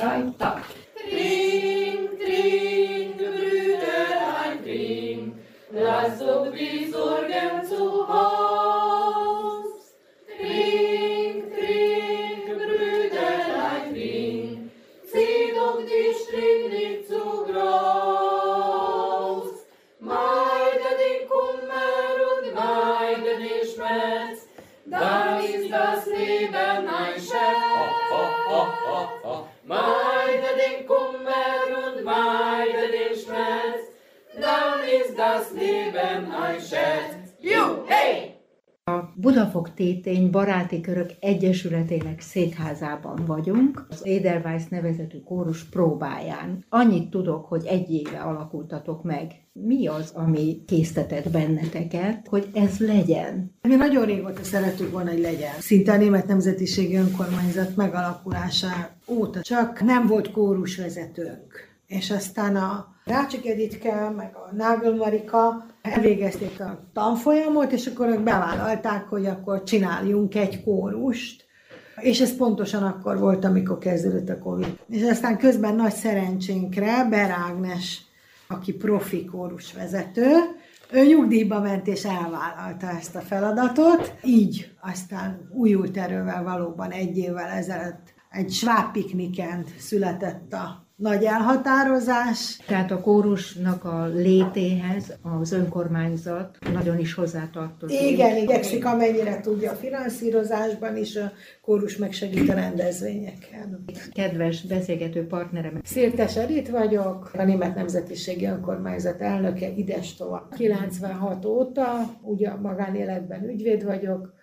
rajta. Trink, trink, Brüder, ein trink, lass doch die Sorgen Budafok Tétény Baráti Körök Egyesületének székházában vagyunk, az Edelweiss nevezetű kórus próbáján. Annyit tudok, hogy egy éve alakultatok meg. Mi az, ami késztetett benneteket, hogy ez legyen? Mi nagyon régóta szerettük volna, hogy legyen. Szinte a Német Nemzetiségi Önkormányzat megalakulása óta csak nem volt kórusvezetőnk. És aztán a Rácsik Editke, meg a Nágel Marika elvégezték a tanfolyamot, és akkor ők bevállalták, hogy akkor csináljunk egy kórust. És ez pontosan akkor volt, amikor kezdődött a Covid. És aztán közben nagy szerencsénkre Berágnes, aki profi kórusvezető, ő nyugdíjba ment és elvállalta ezt a feladatot. Így aztán újult erővel valóban egy évvel ezelőtt egy sváb pikniken született a nagy elhatározás. Tehát a kórusnak a létéhez az önkormányzat nagyon is hozzátartozik. Igen, igyekszik amennyire tudja a finanszírozásban is, a kórus megsegít a rendezvényeken. Kedves beszélgető partnerem, Szirtes Edith vagyok, a Német Nemzetiségi Önkormányzat elnöke idestova. 96 óta, ugye a magánéletben ügyvéd vagyok,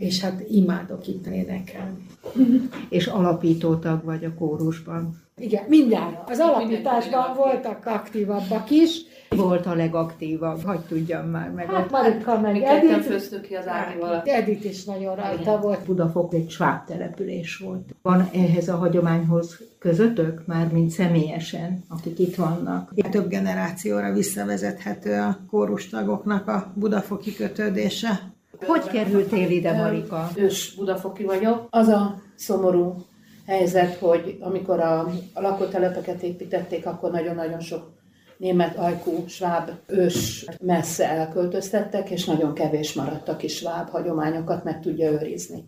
és hát imádok itt énekelni. és alapító tag vagy a kórusban. Igen, mindenre. Az alapításban voltak aktívabbak is. Volt a legaktívabb, hogy tudjam már meg. Hát Marika meg Edith. ki az Ágival. Edith is nagyon rajta volt. Budafok egy sváb település volt. Van ehhez a hagyományhoz közöttök, már mint személyesen, akik itt vannak? Több generációra visszavezethető a kórustagoknak a budafoki kötődése. Hogy kerültél ide, Marika? ős budafoki vagyok. Az a szomorú helyzet, hogy amikor a, a lakótelepeket építették, akkor nagyon-nagyon sok német ajkú sváb ős messze elköltöztettek, és nagyon kevés maradt, aki sváb hagyományokat meg tudja őrizni.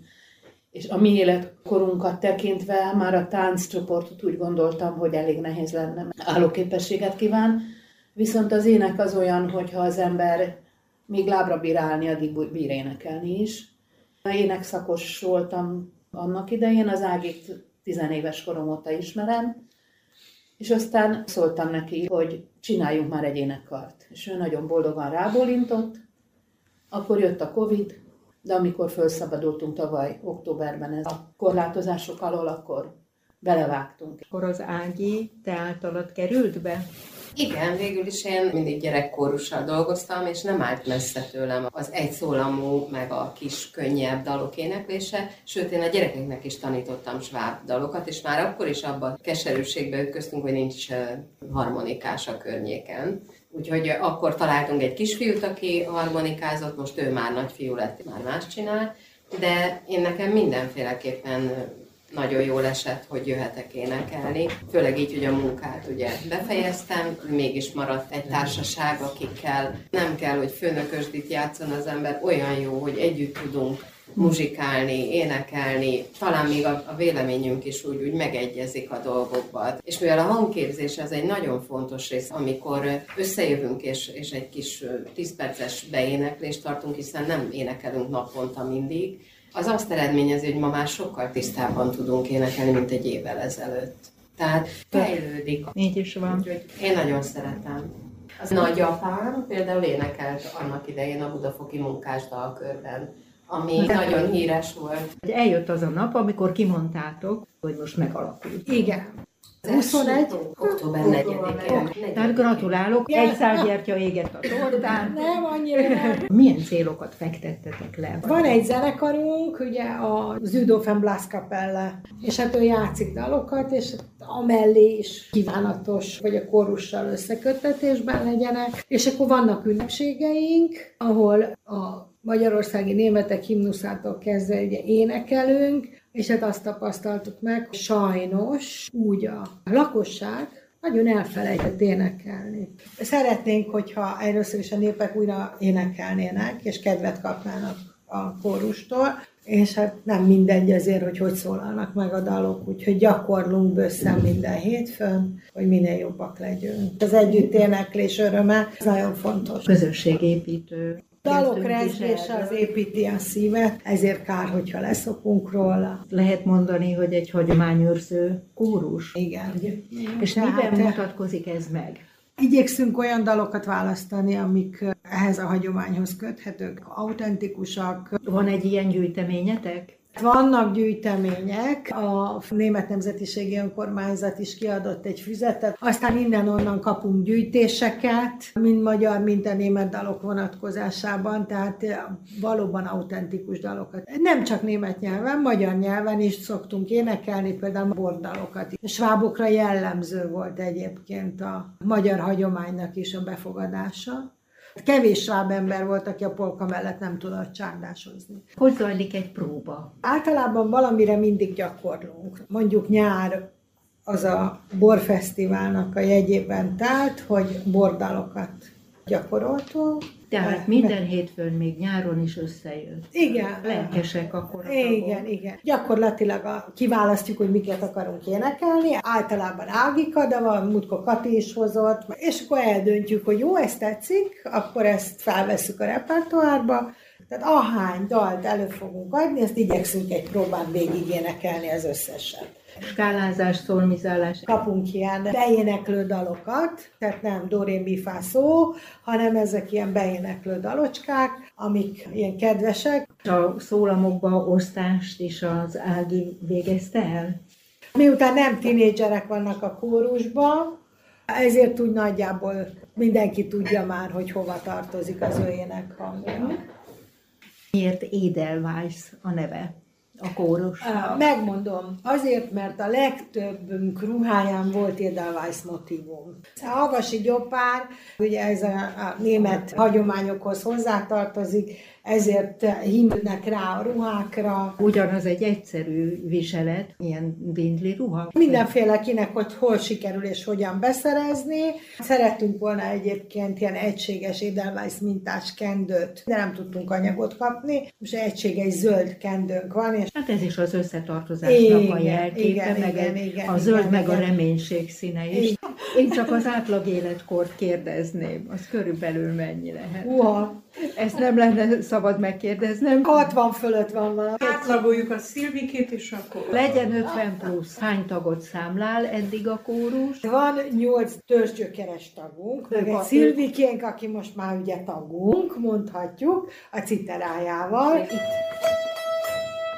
És a mi életkorunkat tekintve már a tánccsoportot úgy gondoltam, hogy elég nehéz lenne, állóképességet kíván. Viszont az ének az olyan, hogyha az ember még lábra bír állni, addig bír énekelni is. Énekszakos voltam annak idején, az Ágit tizenéves korom óta ismerem, és aztán szóltam neki, hogy csináljunk már egy énekkart. És ő nagyon boldogan rábólintott, akkor jött a Covid, de amikor felszabadultunk tavaly októberben ez a korlátozások alól, akkor belevágtunk. Akkor az Ági te általad került be? Igen, végül is én mindig gyerekkórussal dolgoztam, és nem állt messze tőlem az egyszólamú, meg a kis, könnyebb dalok éneklése, sőt, én a gyerekeknek is tanítottam sváb dalokat, és már akkor is abban keserűségbe ütköztünk, hogy nincs harmonikás a környéken. Úgyhogy akkor találtunk egy kisfiút, aki harmonikázott, most ő már nagyfiú lett, már más csinál, de én nekem mindenféleképpen nagyon jól esett, hogy jöhetek énekelni. Főleg így, hogy a munkát ugye befejeztem, mégis maradt egy társaság, akikkel nem kell, hogy főnökösdit játszon az ember, olyan jó, hogy együtt tudunk muzsikálni, énekelni, talán még a, a véleményünk is úgy, úgy megegyezik a dolgokban. És mivel a hangképzés az egy nagyon fontos rész, amikor összejövünk és, és egy kis 10 perces beéneklést tartunk, hiszen nem énekelünk naponta mindig, az azt eredményezi, hogy ma már sokkal tisztábban tudunk énekelni, mint egy évvel ezelőtt. Tehát fejlődik. Így is van. Úgyhogy én nagyon szeretem. Az nagyapám például énekelt annak idején a Budafoki munkásdalkörben, ami nagyon híres volt. Eljött az a nap, amikor kimondtátok, hogy most megalakult. Igen. Az első 21? Október 4-én. Tehát gratulálok, egy szálgyertya égett a tortán. Nem, annyira nem. Milyen célokat fektettetek le? Van egy zenekarunk, ugye a Züdofen Blas Kapelle, és hát ő játszik dalokat, és amellé is kívánatos, hogy a korussal összeköttetésben legyenek. És akkor vannak ünnepségeink, ahol a magyarországi németek himnuszától kezdve ugye énekelünk, És hát azt tapasztaltuk meg, hogy sajnos úgy a lakosság nagyon elfelejtett énekelni. Szeretnénk, hogyha először is a népek újra énekelnének, és kedvet kapnának a kórustól, és hát nem mindegy azért, hogy hogy szólalnak meg a dalok, úgyhogy gyakorlunk bőszem minden hétfőn, hogy minél jobbak legyünk. Az együtt éneklés öröme, ez nagyon fontos. Közösségépítő. Dalok rezgése az építi a szívet, ezért kár, hogyha leszokunk róla. Lehet mondani, hogy egy hagyományőrző kórus. Igen. És Tehát- miben mutatkozik ez meg? Igyekszünk olyan dalokat választani, amik ehhez a hagyományhoz köthetők, autentikusak. Van egy ilyen gyűjteményetek? Vannak gyűjtemények, a Német Nemzetiségi Önkormányzat is kiadott egy füzetet, aztán innen-onnan kapunk gyűjtéseket, mind magyar, mind a német dalok vonatkozásában, tehát valóban autentikus dalokat. Nem csak német nyelven, magyar nyelven is szoktunk énekelni, például bordalokat. A svábokra jellemző volt egyébként a magyar hagyománynak is a befogadása. Kevés sváb ember volt, aki a polka mellett nem tudott csárdásozni. Hogy zajlik egy próba? Általában valamire mindig gyakorlunk. Mondjuk nyár az a borfesztiválnak a jegyében telt, hogy bordalokat gyakoroltunk. Tehát minden hétfőn, még nyáron is összejött. Igen. Lelkesek akkor. Igen, igen. Gyakorlatilag a, kiválasztjuk, hogy miket akarunk énekelni. Általában Ágika, de van, múltkor Kati is hozott, és akkor eldöntjük, hogy jó, ez tetszik, akkor ezt felveszük a repertoárba. Tehát ahány dalt elő fogunk adni, ezt igyekszünk egy próbán végig énekelni az összeset. Skálázás, szolmizálás. Kapunk ilyen beéneklő dalokat, tehát nem do, ré, mi, fá, szó, hanem ezek ilyen beéneklő dalocskák, amik ilyen kedvesek. A szólamokba osztást is az Ági végezte el? Miután nem tinédzserek vannak a kórusban, ezért úgy nagyjából mindenki tudja már, hogy hova tartozik az ő énekhangja. Miért Edelweiss a neve? A kórus. Megmondom, azért, mert a legtöbbünk ruháján volt Edelweiss motivum. A Havasi gyopár, ugye ez a, a német hagyományokhoz hozzátartozik, ezért himnek rá a ruhákra, Ugyanaz egy egyszerű viselet, ilyen bindli ruha. Mindenféle kinek, hogy hol sikerül és hogyan beszerezni. Szerettünk volna egyébként ilyen egységes Edelweiss mintás kendőt, de nem tudtunk anyagot kapni. Most egységes zöld kendőnk van, és Hát ez is az összetartozásnak a Igen, jelképe, igen, meg igen, igen, a zöld, igen, meg a igen. reménység színe is. Én csak az átlag életkort kérdezném, az körülbelül mennyi lehet. uha, Ezt nem lenne szabad megkérdeznem. 60 fölött van valami. Átlagoljuk a szilvikét, és akkor... Legyen 50 plusz. Hány tagot számlál eddig a kórus? Van nyolc törzsgyökeres tagunk, meg egy a- Szilvikénk, aki most már ugye tagunk, mondhatjuk, a citerájával.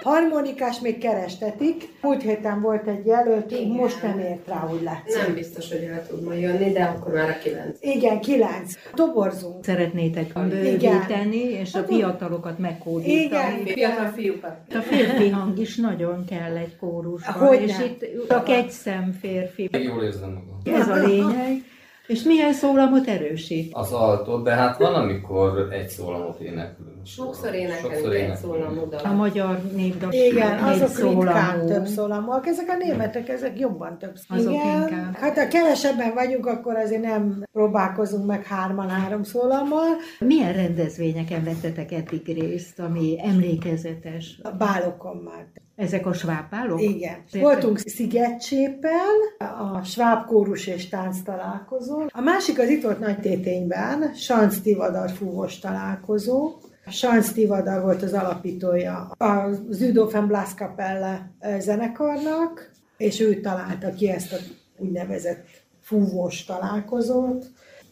Harmonikás még kerestetik. Múlt héten volt egy jelölt, Igen. most nem ért rá, úgy látszik. Nem biztos, hogy el tud majd jönni, de akkor már a kilenc. Igen, kilenc. Toborzunk. Szeretnétek bővíteni, és a fiatalokat megkódítani. Igen. Fiatal fiúkat. A férfi hang is nagyon kell egy kórusban, Hogyne. és itt csak egy szem férfi. Jól érzem magam. Ez a lényeg. És milyen szólamot erősít? Az altot, de hát van, amikor egy szólamot éneklünk. Sokszor énekelünk egy A magyar népdal Igen, azok ritkán szólamú. több szólamúak. Ezek a németek, ezek jobban több Azok Igen. inkább. Hát ha kevesebben vagyunk, akkor azért nem próbálkozunk meg hárman három szólammal. Milyen rendezvényeken vettetek eddig részt, ami emlékezetes? A bálokon már. Ezek a svábálok? Igen. Értem. Voltunk Szigetcsépen, a Sváb kórus és tánc találkozón. A másik az itt volt Nagy Tétényben, Sanc Tivadar fúvós találkozó. A Sanc Tivadar volt az alapítója a Züdofen Blaskapelle zenekarnak, és ő találta ki ezt a úgynevezett fúvós találkozót.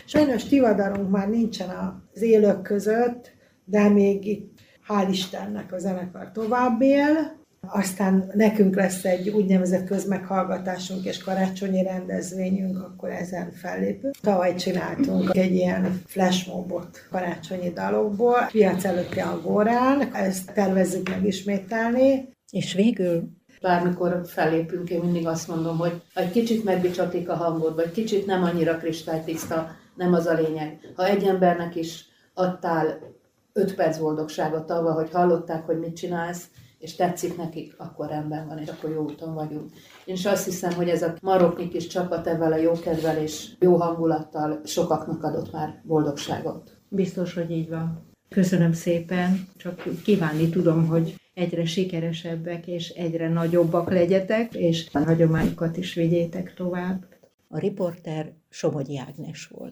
Sajnos Tivadarunk már nincsen az élők között, de még itt hál' Istennek a zenekar tovább él. Aztán nekünk lesz egy úgynevezett közmeghallgatásunk és karácsonyi rendezvényünk, akkor ezen fellépünk. Tavaly csináltunk egy ilyen flashmobot karácsonyi dalokból, piac előtti a Górán, ezt tervezzük megismételni. És végül Bármikor fellépünk, én mindig azt mondom, hogy egy kicsit megbicsatik a hangod, vagy kicsit nem annyira kristálytiszta, nem az a lényeg. Ha egy embernek is adtál öt perc boldogságot avval, hogy hallották, hogy mit csinálsz, és tetszik nekik, akkor rendben van, és akkor jó úton vagyunk. Én is azt hiszem, hogy ez a maroknyi kis csapat ebben a jó kedvel és jó hangulattal sokaknak adott már boldogságot. Biztos, hogy így van. Köszönöm szépen, csak kívánni tudom, hogy egyre sikeresebbek és egyre nagyobbak legyetek, és a hagyományokat is vigyétek tovább. A riporter Somogyi Ágnes volt.